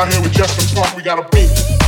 Out here with Justin funk. We got a beat.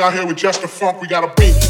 Out here with just the funk. We got a beat.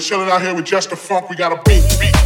chilling out here with just the funk. We got a beat. beat.